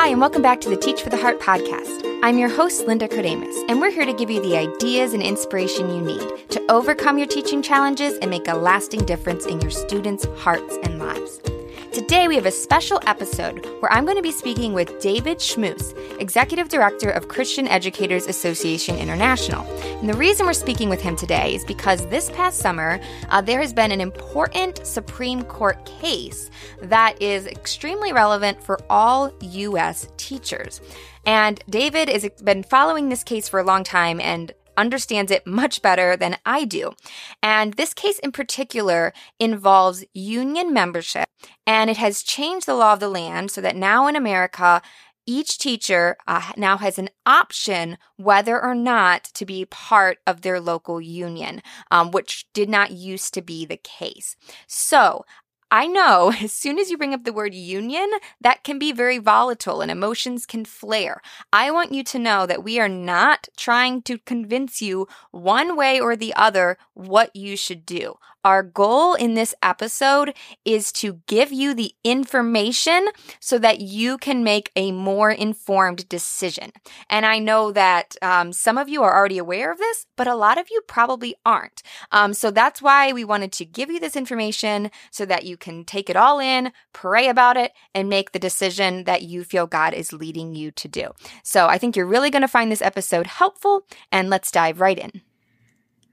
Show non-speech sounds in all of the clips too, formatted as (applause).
Hi, and welcome back to the Teach for the Heart podcast. I'm your host, Linda Kardamis, and we're here to give you the ideas and inspiration you need to overcome your teaching challenges and make a lasting difference in your students' hearts and lives. Today, we have a special episode where I'm going to be speaking with David Schmus, Executive Director of Christian Educators Association International. And the reason we're speaking with him today is because this past summer, uh, there has been an important Supreme Court case that is extremely relevant for all U.S. teachers. And David has been following this case for a long time and understands it much better than I do. And this case in particular involves union membership, and it has changed the law of the land so that now in America, each teacher uh, now has an option whether or not to be part of their local union, um, which did not used to be the case. So I know (laughs) as soon as you bring up the word union, that can be very volatile and emotions can flare. I want you to know that we are not trying to convince you one way or the other what you should do. Our goal in this episode is to give you the information so that you can make a more informed decision. And I know that um, some of you are already aware of this, but a lot of you probably aren't. Um, so that's why we wanted to give you this information so that you can take it all in, pray about it, and make the decision that you feel God is leading you to do. So I think you're really going to find this episode helpful, and let's dive right in.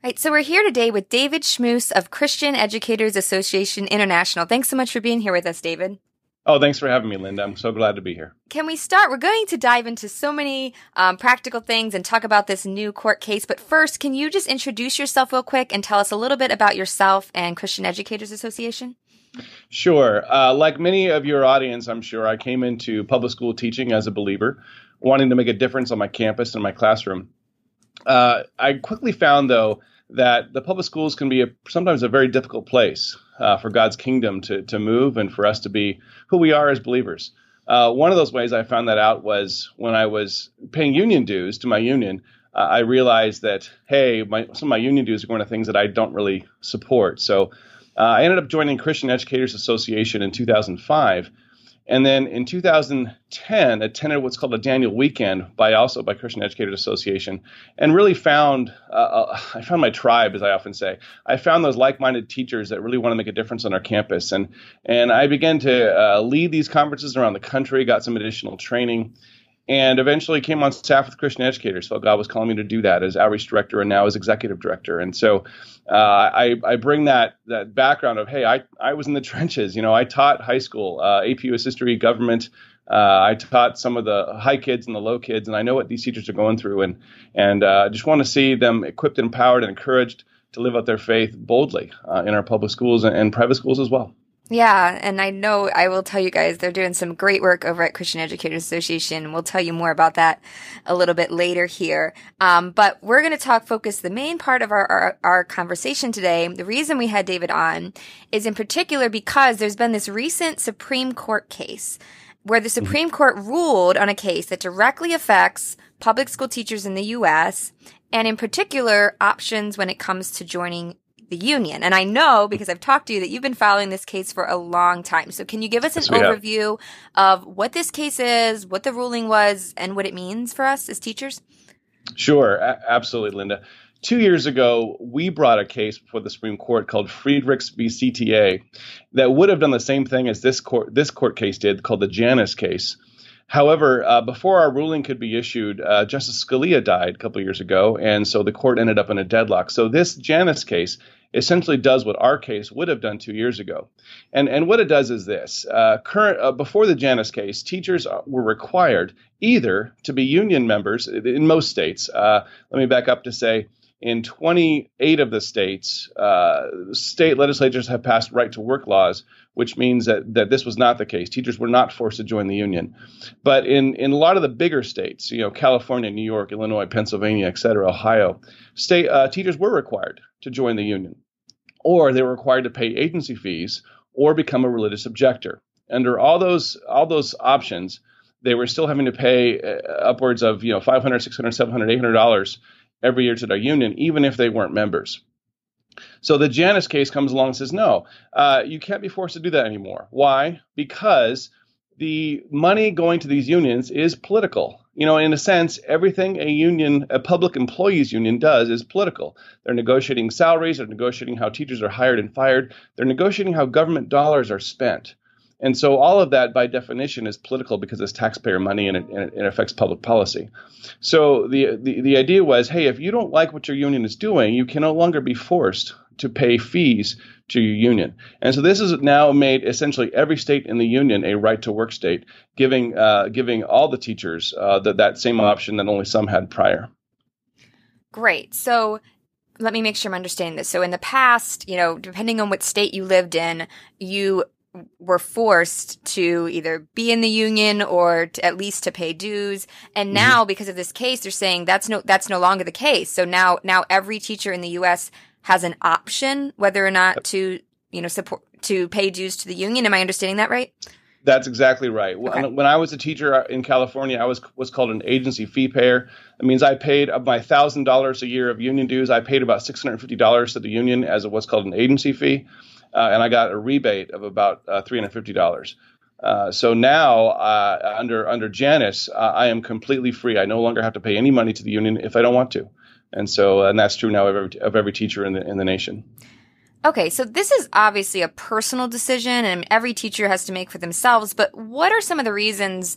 Right, so we're here today with David Schmus of Christian Educators Association International. Thanks so much for being here with us, David. Oh, thanks for having me, Linda. I'm so glad to be here. Can we start? We're going to dive into so many um, practical things and talk about this new court case. But first, can you just introduce yourself real quick and tell us a little bit about yourself and Christian Educators Association? Sure. Uh, like many of your audience, I'm sure I came into public school teaching as a believer, wanting to make a difference on my campus and my classroom. Uh, I quickly found, though, that the public schools can be a, sometimes a very difficult place uh, for God's kingdom to, to move and for us to be who we are as believers. Uh, one of those ways I found that out was when I was paying union dues to my union. Uh, I realized that hey, my, some of my union dues are going to things that I don't really support. So uh, I ended up joining Christian Educators Association in 2005, and then in 2010, attended what's called a Daniel Weekend by also by Christian Educators Association, and really found uh, uh, I found my tribe, as I often say. I found those like-minded teachers that really want to make a difference on our campus, and and I began to uh, lead these conferences around the country. Got some additional training, and eventually came on staff with Christian Educators. Felt God was calling me to do that as outreach director and now as executive director. And so uh, I, I, bring that that background of hey, I I was in the (laughs) trenches. You know, I taught high school, uh, AP history, government. Uh, I taught some of the high kids and the low kids, and I know what these teachers are going through, and and uh, just want to see them equipped, empowered, and encouraged to live out their faith boldly uh, in our public schools and, and private schools as well. Yeah, and I know I will tell you guys they're doing some great work over at Christian Educators Association. We'll tell you more about that a little bit later here. Um, but we're going to talk focus the main part of our, our, our conversation today. The reason we had David on is in particular because there's been this recent Supreme Court case where the mm-hmm. Supreme Court ruled on a case that directly affects public school teachers in the U.S. and in particular options when it comes to joining the union. And I know because I've talked to you that you've been following this case for a long time. So can you give us an yes, overview have. of what this case is, what the ruling was, and what it means for us as teachers? Sure, a- absolutely, Linda. Two years ago, we brought a case before the Supreme Court called Friedrichs v. CTA that would have done the same thing as this court this court case did, called the Janus case. However, uh, before our ruling could be issued, uh, Justice Scalia died a couple years ago, and so the court ended up in a deadlock. So this Janus case essentially does what our case would have done two years ago. And, and what it does is this uh, current, uh, before the Janus case, teachers were required either to be union members in most states. Uh, let me back up to say, in 28 of the states, uh, state legislatures have passed right to work laws, which means that, that this was not the case. Teachers were not forced to join the union. But in, in a lot of the bigger states, you know, California, New York, Illinois, Pennsylvania, et cetera, Ohio, state uh, teachers were required to join the union or they were required to pay agency fees or become a religious objector. Under all those all those options, they were still having to pay uh, upwards of you know 500 600 700 800 dollars every year to their union even if they weren't members so the janus case comes along and says no uh, you can't be forced to do that anymore why because the money going to these unions is political. You know, in a sense, everything a union, a public employees union does is political. They're negotiating salaries, they're negotiating how teachers are hired and fired, they're negotiating how government dollars are spent. And so all of that, by definition, is political because it's taxpayer money and it, and it, affects public policy. So the, the the idea was, hey, if you don't like what your union is doing, you can no longer be forced to pay fees to your union. And so this has now made essentially every state in the union a right to work state, giving uh, giving all the teachers uh, that that same option that only some had prior. Great. So let me make sure I'm understanding this. So in the past, you know, depending on what state you lived in, you were forced to either be in the union or to, at least to pay dues. And mm-hmm. now, mm-hmm. because of this case, they're saying that's no that's no longer the case. So now now every teacher in the U.S. has an option whether or not to you know support to pay dues to the union. Am I understanding that right? That's exactly right. Okay. When, when, I was a teacher in California, I was was called an agency fee payer. That means I paid of my thousand dollars a year of union dues. I paid about six hundred fifty dollars to the union as what's called an agency fee uh, and I got a rebate of about uh, $350. Uh, so now, uh, under under Janus, uh, I am completely free. I no longer have to pay any money to the union if I don't want to, and so and that's true now of every, of every teacher in the in the nation. Okay, so this is obviously a personal decision, and every teacher has to make for themselves. But what are some of the reasons,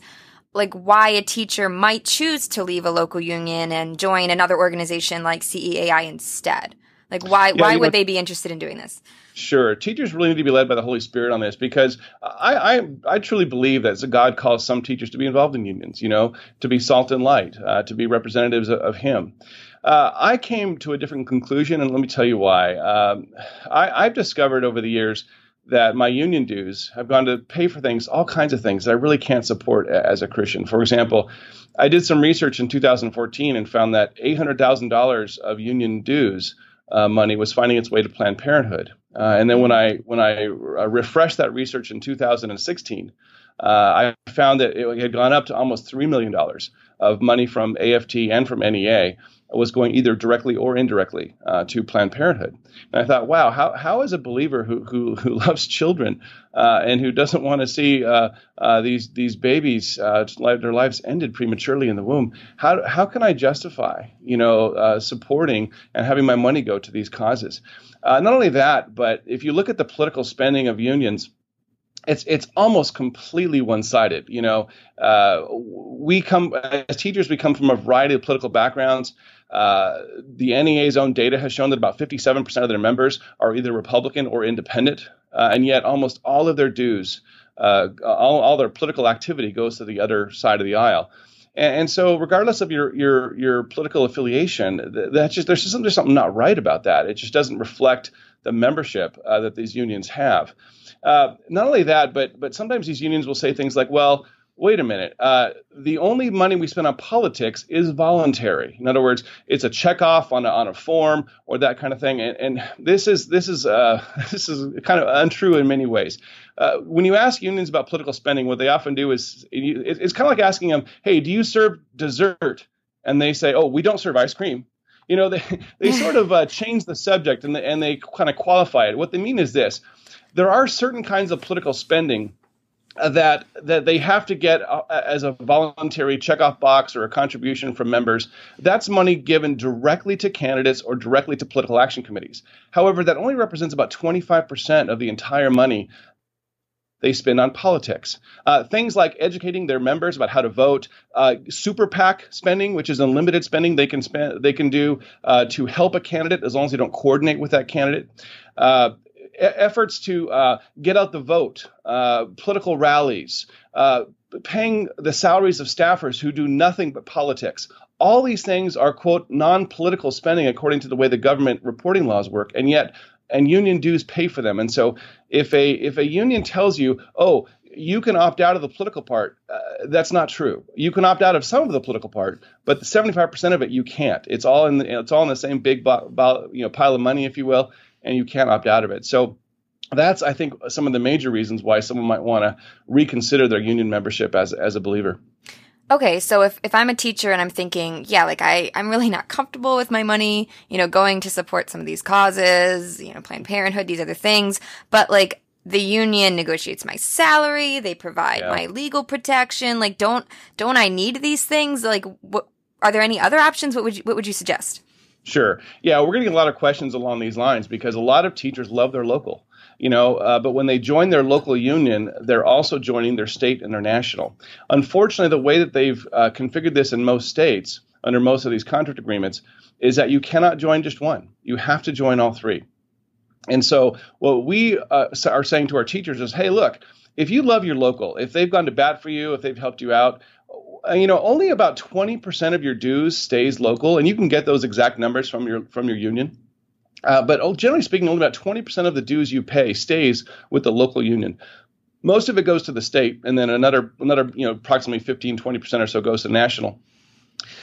like why a teacher might choose to leave a local union and join another organization like CEAI instead? Like why yeah, why would know, they be interested in doing this? Sure, teachers really need to be led by the Holy Spirit on this because I, I, I truly believe that God calls some teachers to be involved in unions. You know, to be salt and light, uh, to be representatives of, of Him. Uh, I came to a different conclusion, and let me tell you why. Um, I, I've discovered over the years that my union dues have gone to pay for things, all kinds of things that I really can't support as a Christian. For example, I did some research in 2014 and found that $800,000 of union dues uh, money was finding its way to Planned Parenthood. Uh, and then when I when I uh, refreshed that research in 2016, uh, I found that it had gone up to almost three million dollars of money from AFT and from NEA was going either directly or indirectly uh, to Planned Parenthood. And I thought, wow, how, how is a believer who, who, who (laughs) loves children uh, and who doesn't want to see uh, uh these, these babies, uh, their lives ended prematurely in the womb, how, how can I justify, you know, uh, supporting and having my money go to these causes? not only that, but if you look at the political spending of unions, it's it's almost completely one-sided. You know, uh, we come as teachers, we come from a variety of political backgrounds. Uh, the NEA's own data has shown that about 57% of their members are either Republican or independent, uh, and yet almost all of their dues, uh, all, all their political activity goes to the other side of the aisle. And, and so, regardless of your your your political affiliation, that's just there's just there's something not right about that. It just doesn't reflect the membership uh, that these unions have. Uh, not only that, but but sometimes these unions will say things like, "Well, wait a minute. Uh, the only money we spend on politics is voluntary. In other words, it's a checkoff on a, on a form or that kind of thing. And, and this is this is uh, (laughs) this is kind of untrue in many ways. Uh, when you ask unions about political spending, what they often do is it's kind of like asking them, "Hey, do you serve dessert?" And they say, "Oh, we don't serve ice cream." You know, they (laughs) they sort of uh, change the subject and they, and they kind of qualify it. What they mean is this: there are certain kinds of political spending that that they have to get uh, as a voluntary checkoff box or a contribution from members. That's money given directly to candidates or directly to political action committees. However, that only represents about 25% of the entire money they spend on politics. Uh, things like educating their members about how to vote, uh, super PAC spending, which is unlimited spending they can spend they can do uh, to help a candidate as long as they don't coordinate with that candidate. Efforts to uh, get out the vote, uh, political rallies, uh, paying the salaries of staffers who do nothing but politics. All these things are, quote, non political spending according to the way the government reporting laws work. And yet, and union dues pay for them. And so if a if a union tells you, oh, you can opt out of the political part. Uh, that's not true. You can opt out of some of the political part, but the 75% of it you can't. It's all in the, it's all in the same big bo- bo- you know pile of money, if you will and you can't opt out of it. So that's I think some of the major reasons why someone might want to reconsider their union membership as as a believer. Okay, so if, if I'm a teacher and I'm thinking, yeah, like I, I'm really not comfortable with my money, you know, going to support some of these causes, you know, Planned Parenthood, these other things, but like the union negotiates my salary, they provide Yeah. my legal protection. Like, don't don't I need these things? Like, what are there any other options? What would you what would you suggest? Sure. Yeah, we're getting a lot of questions along these lines because a lot of teachers love their local, you know, uh, but when they join their local union, they're also joining their state and their national. Unfortunately, the way that they've uh, configured this in most states, under most of these contract agreements, is that you cannot join just one. You have to join all three. And so, what we uh, are saying to our teachers is, hey, look, if you love your local, if they've gone to bat for you, if they've helped you out, you know, only about 20% of your dues stays local, and you can get those exact numbers from your from your union. Uh, but oh, generally speaking, only about 20% of the dues you pay stays with the local union. Most of it goes to the state, and then another another you know approximately 15 20% or so goes to national.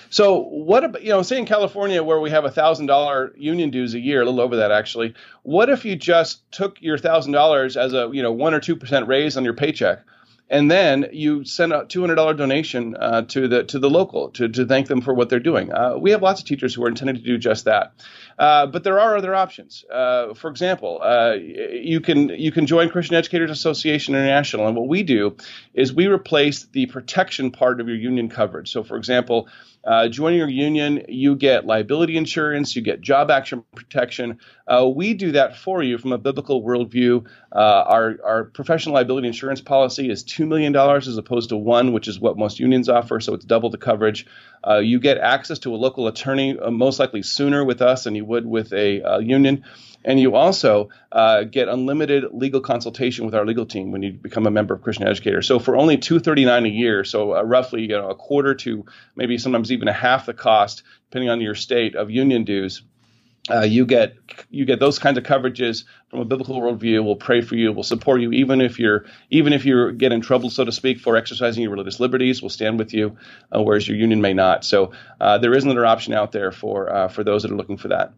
So what about you know, say in California where we have a thousand dollar union dues a year, a little over that actually. What if you just took your thousand dollars as a you know one or two percent raise on your paycheck, and then you send a two hundred dollar donation uh, to the to the local to to thank them for what they're doing. Uh, we have lots of teachers who are intending to do just that, uh, but there are other options. Uh, for example, uh, you can you can join Christian Educators Association International, and what we do is we replace the protection part of your union coverage. So, for example. Uh, joining your union, you get liability insurance, you get job action protection. Uh, we do that for you from a biblical worldview. Our, our professional liability insurance policy is $2 million as opposed to one, which is what most unions offer, so it's double the coverage. You get access to a local attorney, most likely sooner with us than you would with a uh, union. And you also uh, get unlimited legal consultation with our legal team when you become a member of Christian Educator. So for only two thirty nine a year, so uh, roughly you know a quarter to maybe sometimes even a half the cost, depending on your state of union dues, uh, you get you get those kinds of coverages from a biblical worldview. We'll pray for you. We'll support you even if you're even if you get in trouble, so to speak, for exercising your religious liberties. We'll stand with you, uh, whereas your union may not. So uh, there is another option out there for uh, for those that are looking for that.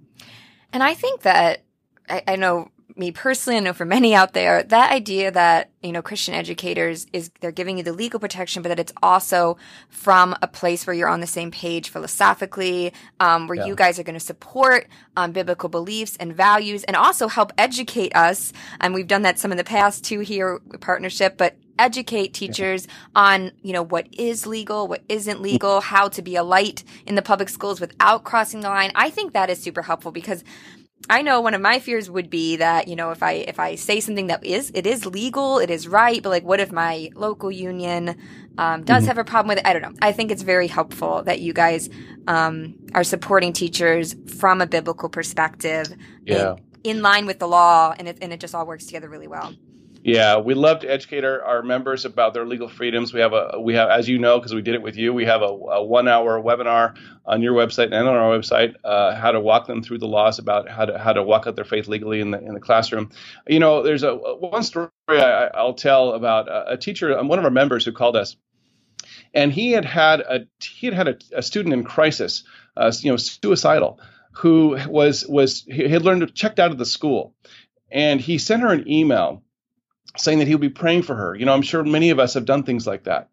And I think that I, I know me personally, I know for many out there, that idea that, you know, Christian educators is they're giving you the legal protection, but that it's also from a place where you're on the same page philosophically, um, where Yeah. you guys are going to support um, biblical beliefs and values and also help educate us. And we've done that some in the past too here with partnership, but educate teachers on, you know, what is legal, what isn't legal, how to be a light in the public schools without crossing the line. I think that is super helpful because I know one of my fears would be that, you know, if I if I say something that is it is legal, it is right, but like what if my local union um, does Mm-hmm. have a problem with it? I don't know. I think it's very helpful that you guys um, are supporting teachers from a biblical perspective Yeah. in, in line with the law and it and it just all works together really well. Yeah, we love to educate our, our members about their legal freedoms. We have a we have, as you know, because we did it with you, we have a, a one hour webinar on your website and on our website, uh, how to walk them through the laws about how to how to walk out their faith legally in the in the classroom. You know, there's a one story I, I'll tell about a, a teacher, um, one of our members who called us, and he had had a he had had a, a student in crisis, uh, you know, suicidal, who was was he had learned checked out of the school, and he sent her an email saying that he would be praying for her. You know, I'm sure many of us have done things like that.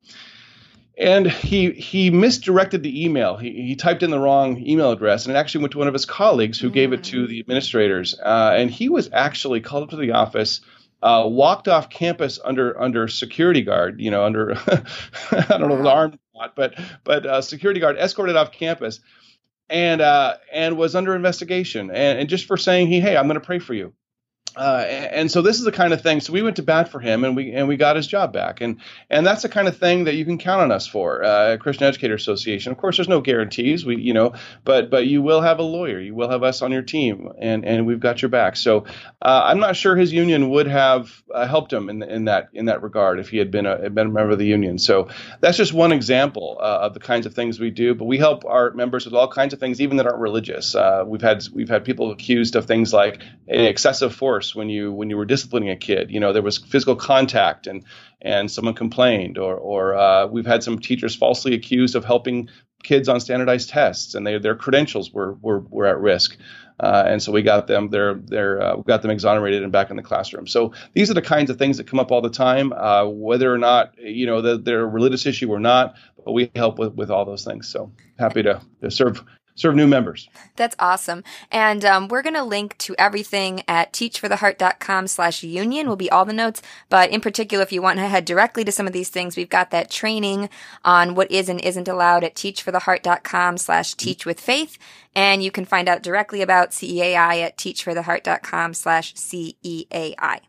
And he he misdirected the email. He, he typed in the wrong email address, and it actually went to one of his colleagues who gave it to the administrators. Uh, and he was actually called up to the office, uh, walked off campus under under security guard. You know, under (laughs) I don't know, an armed not, but but uh, security guard escorted off campus, and uh, and was under investigation, and, and just for saying, he, hey, I'm going to pray for you. Uh, and, so this is the kind of thing. So we went to bat for him, and we and we got his job back, and and that's the kind of thing that you can count on us for. Uh, Christian Educator Association. Of course, there's no guarantees. We, you know, but but you will have a lawyer. You will have us on your team, and and we've got your back. So uh, I'm not sure his union would have uh, helped him in in that in that regard if he had been a been a member of the union. So that's just one example uh, of the kinds of things we do. But we help our members with all kinds of things, even that aren't religious. Uh, we've had we've had people accused of things like excessive force when you when you were disciplining a kid. You know, there was physical contact and and someone complained, or or uh, we've had some teachers falsely accused of helping kids on standardized tests, and they, their credentials were were were at risk. Uh, and so we got them their their uh, got them exonerated and back in the classroom. So these are the kinds of things that come up all the time, uh, whether or not you know the, they're a religious issue or not. But we help with, with all those things. So happy to, to serve serve new members. That's awesome. And um, we're going to link to everything at teachfortheheart.com slash union will be all the notes. But in particular, if you want to head directly to some of these things, we've got that training on what is and isn't allowed at teachfortheheart.com slash teach with faith. And you can find out directly about CEAI at teachfortheheart.com slash CEAI.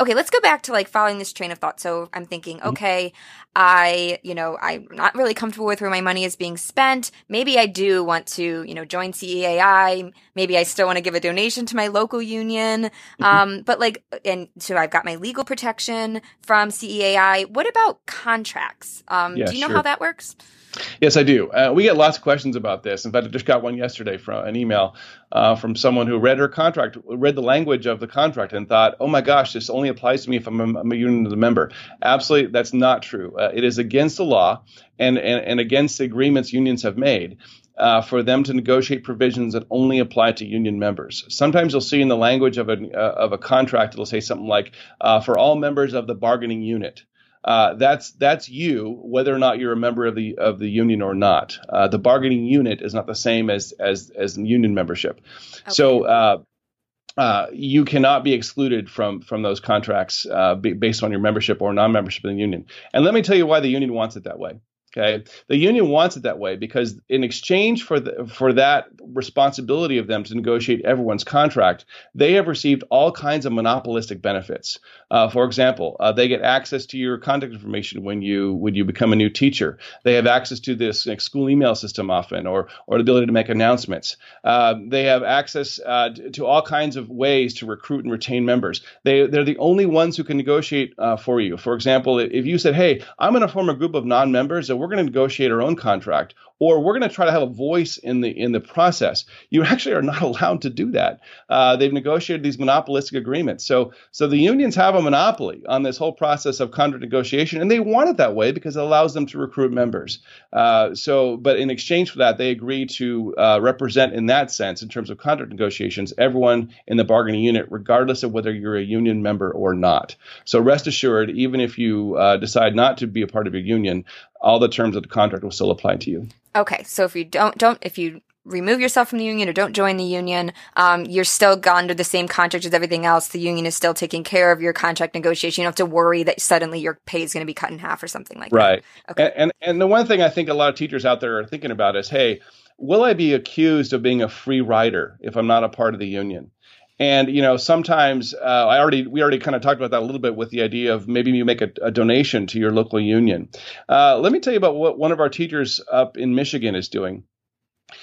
Okay, let's go back to like following this train of thought. So I'm thinking, mm-hmm. okay, I, you know, I'm not really comfortable with where my money is being spent. Maybe I do want to, you know, join CEAI. Maybe I still want to give a donation to my local union. Mm-hmm. Um, but like, and so I've got my legal protection from CEAI. What about contracts? Um, yeah, do you know sure. how that works? Yes, I do. Uh, we get lots of questions about this. In fact, I just got one yesterday from an email uh, from someone who read her contract, read the language of the contract, and thought, "Oh my gosh, this only applies to me if I'm a, I'm a union member." Absolutely, that's not true. Uh, it is against the law and, and, and against the agreements unions have made. Uh, for them to negotiate provisions that only apply to union members. Sometimes you'll see in the language of a uh, of a contract, it'll say something like, uh, "For all members of the bargaining unit." Uh, that's that's you, whether or not you're a member of the of the union or not. Uh, the bargaining unit is not the same as as as union membership. Okay. So. Uh, uh, you cannot be excluded from from those contracts uh, based on your membership or non-membership in the union. And let me tell you why the union wants it that way. Okay, the union wants it that way because in exchange for the, for that responsibility of them to negotiate everyone's contract, they have received all kinds of monopolistic benefits. Uh, for example, uh, they get access to your contact information when you when you become a new teacher. They have access to this like, school email system often, or or the ability to make announcements. Uh, they have access uh, to all kinds of ways to recruit and retain members. They they're the only ones who can negotiate uh, for you. For example, if you said, "Hey, I'm going to form a group of non-members." We're going to negotiate our own contract or we're going to try to have a voice in the in the process. You actually are not (laughs) allowed to do that. Uh, they've negotiated these monopolistic agreements, so so the unions have a monopoly on this whole process of contract negotiation, and they want it that way because it allows them to recruit members. Uh, so, but in exchange for that, they agree to uh, represent in that sense, in terms of contract negotiations, everyone in the bargaining unit, regardless of whether you're a union member or not. So rest assured, even if you uh, decide not to be a part of your union, all the terms of the contract will still apply to you. Okay, so if you don't don't if you remove yourself from the union or don't join the union, um, you're still gone under the same contract as everything else. The union is still taking care of your contract negotiation. You don't have to worry that suddenly your pay is going to be cut in half or something like right. that. Right. Okay. And, and and the one thing I think a lot of teachers out there are thinking about is, hey, will I be accused of being a free rider if I'm not a part of the union? And you know, sometimes uh, I already we already kind of talked about that a little bit with the idea of maybe you make a, a donation to your local union. Uh, let me tell you about what one of our teachers up in Michigan is doing.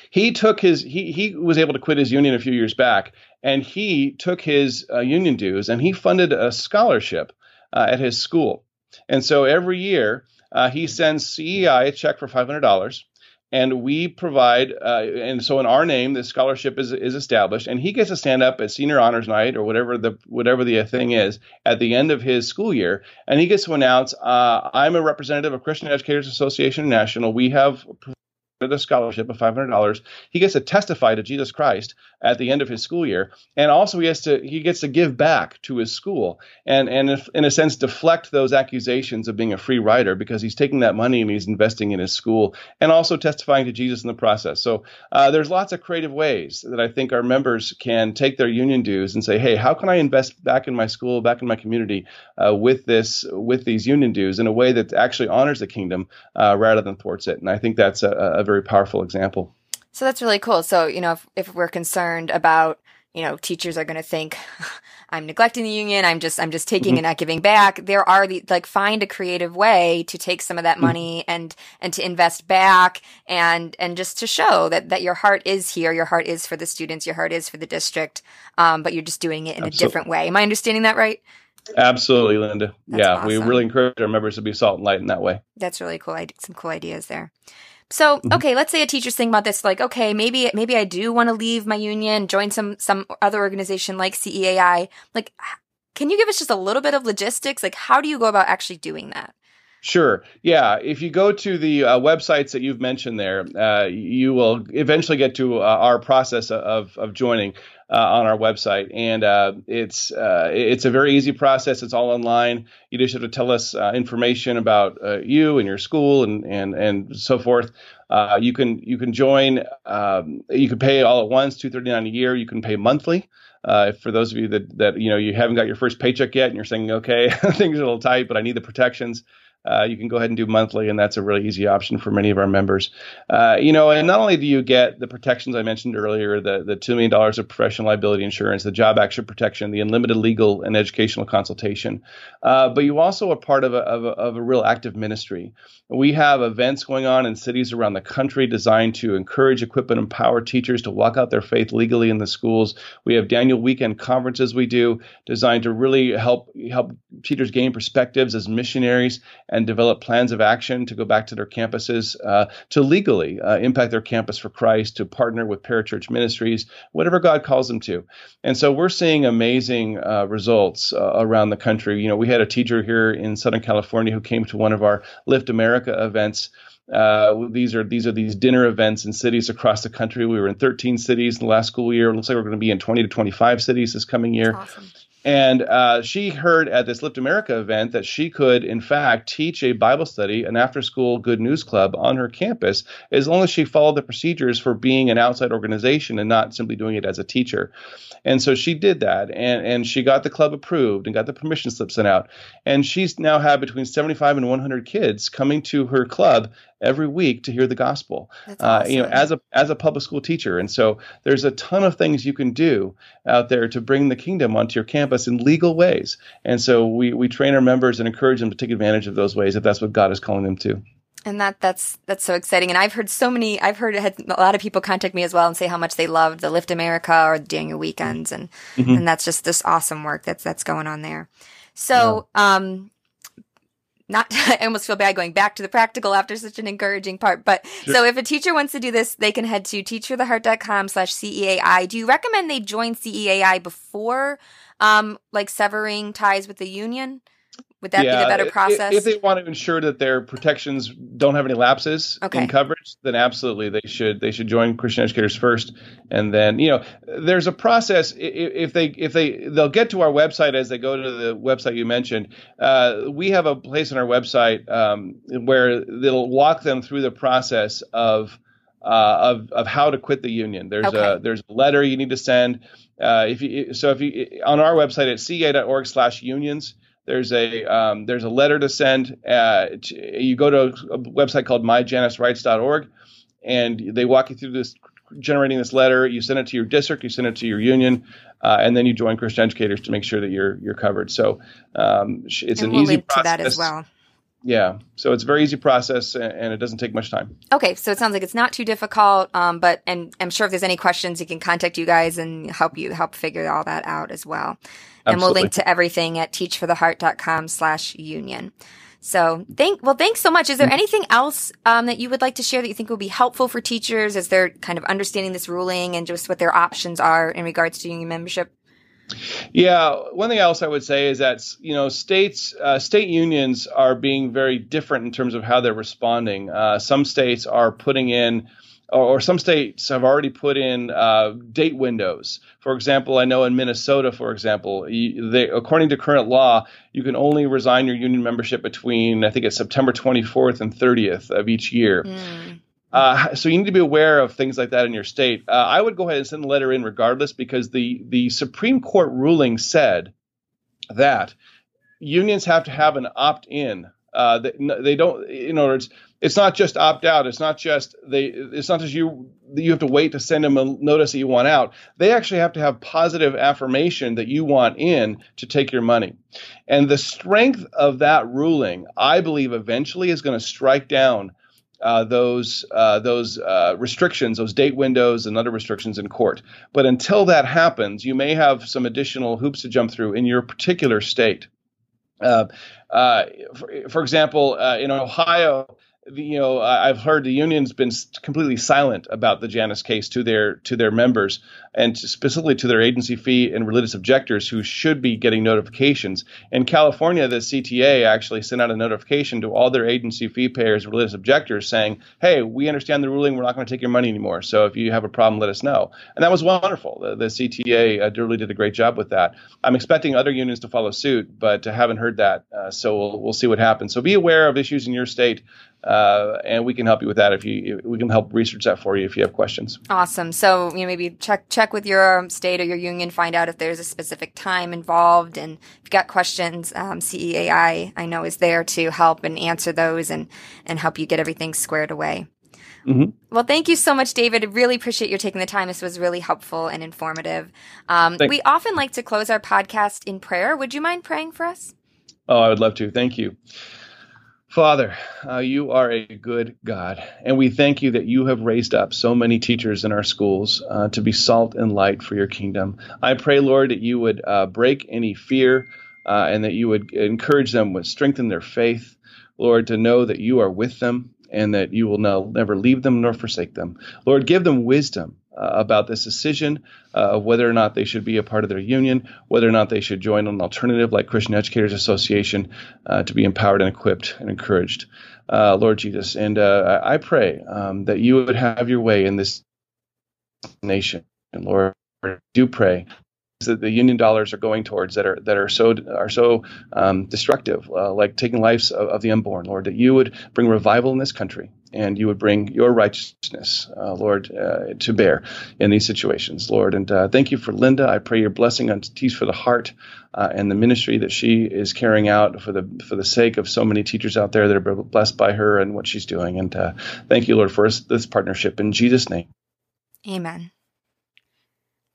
He took his he he was able to quit his union a few years back, and he took his uh, union dues and he funded a scholarship uh, at his school. And so every year uh, he sends CEI a check for five hundred dollars and we provide uh, and so in our name the scholarship is is established. And he gets to stand up at senior honors night or whatever the whatever the thing is at the end of his school year. And he gets to announce uh, i'm a representative of christian educators association national. We have a scholarship of $500 he gets to testify to jesus christ at the end of his school year. And also he has to he gets to give back to his school and and if, in a sense deflect those accusations of being a free rider because he's taking that money and he's investing in his school and also testifying to jesus in the process. So uh, there's lots of creative ways that i think our members can take their union dues and say hey how can i invest back in my school back in my community uh, with this with these union dues in a way that actually honors the kingdom uh, rather than thwarts it? And i think that's a, a very powerful example. So that's really cool. So, you know, if, if we're concerned about, you know, teachers are going to think (laughs) I'm neglecting the union, I'm just I'm just taking mm-hmm. and not giving back. There are the like find a creative way to take some of that mm-hmm. money and and to invest back and and just to show that that your heart is here, your heart is for the students, your heart is for the district, um, but you're just doing it in Absolutely. a different way. Am I understanding that right? Absolutely, Linda. That's yeah, awesome. we really encourage our members to be salt and light in that way. That's really cool. I some cool ideas there. So, mm-hmm. okay, let's say a teacher's thinking about this, like, okay, maybe, maybe I do want to leave my union, join some, some other organization like CEAI. Like, can you give us just a little bit of logistics? Like, how do you go about actually doing that? Sure. Yeah. If you go to the uh, websites that you've mentioned there, uh, you will eventually get to uh, our process of, of joining uh, on our website, and uh, it's uh, it's a very easy process. It's all online. You just have to tell us information about you and your school and and and so forth. you can you can join. Um, you can pay all at once, two thirty nine a year. You can pay monthly. Uh, for those of you that that you know you haven't got your first paycheck yet and you're saying okay (laughs) things are a little tight but I need the protections uh, you can go ahead and do monthly, and that's a really easy option for many of our members. Uh, you know, and not only do you get the protections I mentioned earlier, the the two million dollars of professional liability insurance, the job action protection, the unlimited legal and educational consultation, uh, but you also are part of a, of a, of a real active ministry. We have events going on in cities around the country designed to encourage, equip, and empower teachers to walk out their faith legally in the schools. We have Daniel weekend conferences we do designed to really help help teachers gain perspectives as missionaries and develop plans of action to go back to their campuses uh, to legally uh, impact their campus for Christ, to partner with parachurch ministries, whatever God calls them to. And so we're seeing amazing uh, results uh, around the country. You know, we had a teacher here in Southern California who came to one of our Lift America events. Uh, these are these are these dinner events in cities across the country. We were in 13 cities in the last school year. It looks like we're going to be in 20 to 25 cities this coming year. Awesome. And uh, she heard at this Lift America event that she could, in fact, teach a Bible study, an after school good news club on her campus, as long as she followed the procedures for being an outside organization and not simply doing it as a teacher. And so she did that, and, and she got the club approved and got the permission slip sent out. And she's now had between 75 and 100 kids coming to her club every week to hear the gospel. Awesome. Uh, you know, as a as a public school teacher, and so there's a ton of things you can do out there to bring the kingdom onto your campus in legal ways. And so we we train our members and encourage them to take advantage of those ways if that's what God is calling them to. And that that's that's so exciting. And I've heard so many. I've heard had a lot of people contact me as well and say how much they loved the Lift America or the Daniel Weekends, and mm-hmm. and that's just this awesome work that's that's going on there. So, yeah. um, not (laughs) I almost feel bad going back to the practical after such an encouraging part. But sure. so if a teacher wants to do this, they can head to teachfortheheart.com slash CEAI. Do you recommend they join CEAI before um like severing ties with the union? Would that yeah, be the better process? If they want to ensure that their protections don't have any lapses okay. in coverage, then absolutely they should they should join Christian educators first, and then you know there's a process. If they if they they'll get to our website as they go to the website you mentioned. Uh, we have a place on our website um, where they'll walk them through the process of. Uh, of of how to quit the union. There's okay. a there's a letter you need to send. Uh, if you so if you on our website at ca.org/unions, there's a um, there's a letter to send. Uh, to, you go to a website called myjanusrights.org, and they walk you through this generating this letter. You send it to your district, you send it to your union, uh, and then you join Christian educators to make sure that you're you're covered. So um, it's and an we'll easy link process. to that as well. Yeah, so it's a very easy process and it doesn't take much time. Okay, so it sounds like it's not too difficult. Um, but and I'm sure if there's any questions, you can contact you guys and help you help figure all that out as well. And we'll link to everything at teachfortheheart.com slash union. So thank, well, thanks so much. Is there mm. anything else, um, that you would like to share that you think will be helpful for teachers as they're kind of understanding this ruling and just what their options are in regards to union membership? Yeah, one thing else I would say is that you know states, uh, state unions are being very different in terms of how they're responding. Uh, some states are putting in or, some states have already put in uh, date windows. For example, I know in Minnesota, for example, you, they, according to current law, you can only resign your union membership between I think it's September 24th and 30th of each year. Mm. Uh, so you need to be aware of things like that in your state. Uh, I would go ahead and send a letter in regardless because the the Supreme Court ruling said that unions have to have an opt in. Uh, they, they don't. In other words, it's not just opt out. It's not just they. It's not just you. You have to wait to send them a notice that you want out. They actually have to have positive affirmation that you want in to take your money. And the strength of that ruling, I believe, eventually is going to strike down uh, those uh, those uh, restrictions, those date windows, and other restrictions in court. But until that happens, you may have some additional hoops to jump through in your particular state. Uh, uh, for, for, example, uh, in Ohio, you know, I've heard the union's been completely silent about the Janus case to their to their members, and specifically to their agency fee and religious objectors who should be getting notifications. In California, the CTA actually sent out a notification to all their agency fee payers, religious objectors, saying, "Hey, we understand the ruling. We're not going to take your money anymore. So if you have a problem, let us know." And that was wonderful. The, the CTA uh, really did a great job with that. I'm expecting other unions to follow suit, but I haven't heard that. Uh, so we'll, we'll see what happens. So be aware of issues in your state uh, and we can help you with that if you we can help research that for you if you have questions. Awesome. So you know maybe check check with your state or your union, find out if there's a specific time involved, and if you got questions, um, CEAI I know is there to help and answer those and and help you get everything squared away. Mm-hmm. Well, thank you so much, David. I really appreciate you taking the time. This was really helpful and informative. Um, we often like to close our podcast in prayer. Would you mind praying for us? Oh, I would love to. Thank you. Father, uh, you are a good God, and we thank you that you have raised up so many teachers in our schools uh, to be salt and light for your kingdom. I pray, Lord, that you would uh, break any fear uh, and that you would encourage them, would strengthen their faith, Lord, to know that you are with them and that you will no, never leave them nor forsake them. Lord, give them wisdom uh, about this decision uh, of whether or not they should be a part of their union, whether or not they should join an alternative like Christian Educators Association uh, to be empowered and equipped and encouraged. Uh, Lord Jesus, and uh, I pray um, that you would have your way in this nation. And Lord, I do pray that the union dollars are going towards that are that are so are so um, destructive, uh, like taking lives of, of, the unborn. Lord, that you would bring revival in this country, and you would bring your righteousness, uh, Lord, uh, to bear in these situations, Lord. And uh, thank you for Linda. I pray your blessing on Teach for the Heart uh, and the ministry that she is carrying out for the for the sake of so many teachers out there that are blessed by her and what she's doing. And uh, thank you, Lord, for this partnership in Jesus' name. Amen.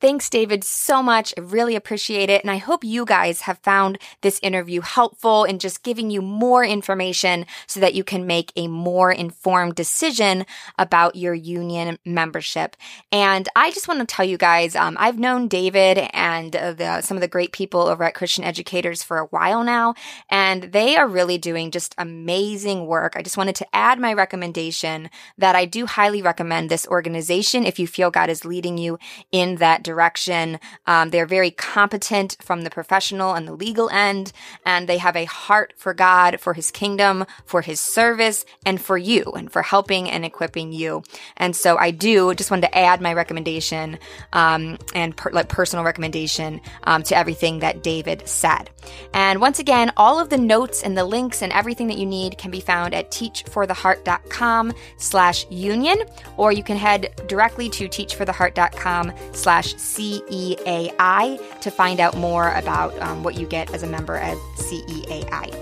Thanks, David, so much. I really appreciate it. And I hope you guys have found this interview helpful in just giving you more information so that you can make a more informed decision about your union membership. And I just want to tell you guys, um, I've known David and uh, the, some of the great people over at Christian Educators for a while now, and they are really doing just amazing work. I just wanted to add my recommendation that I do highly recommend this organization if you feel God is leading you in that direction. Um, they're very competent from the professional and the legal end, and they have a heart for God, for His kingdom, for His service, and for you, and for helping and equipping you. And so I do just wanted to add my recommendation um, and per, like personal recommendation um, to everything that David said. And once again, all of the notes and the links and everything that you need can be found at teachfortheheart.com slash union, or you can head directly to teachfortheheart.com slash CEAI to find out more about um, what you get as a member at CEAI.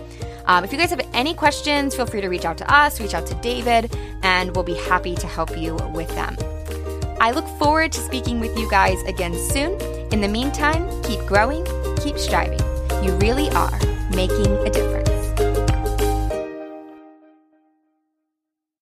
Um, if you guys have any questions, feel free to reach out to us, reach out to David, and we'll be happy to help you with them. I look forward to speaking with you guys again soon. In the meantime, keep growing, keep striving. You really are making a difference.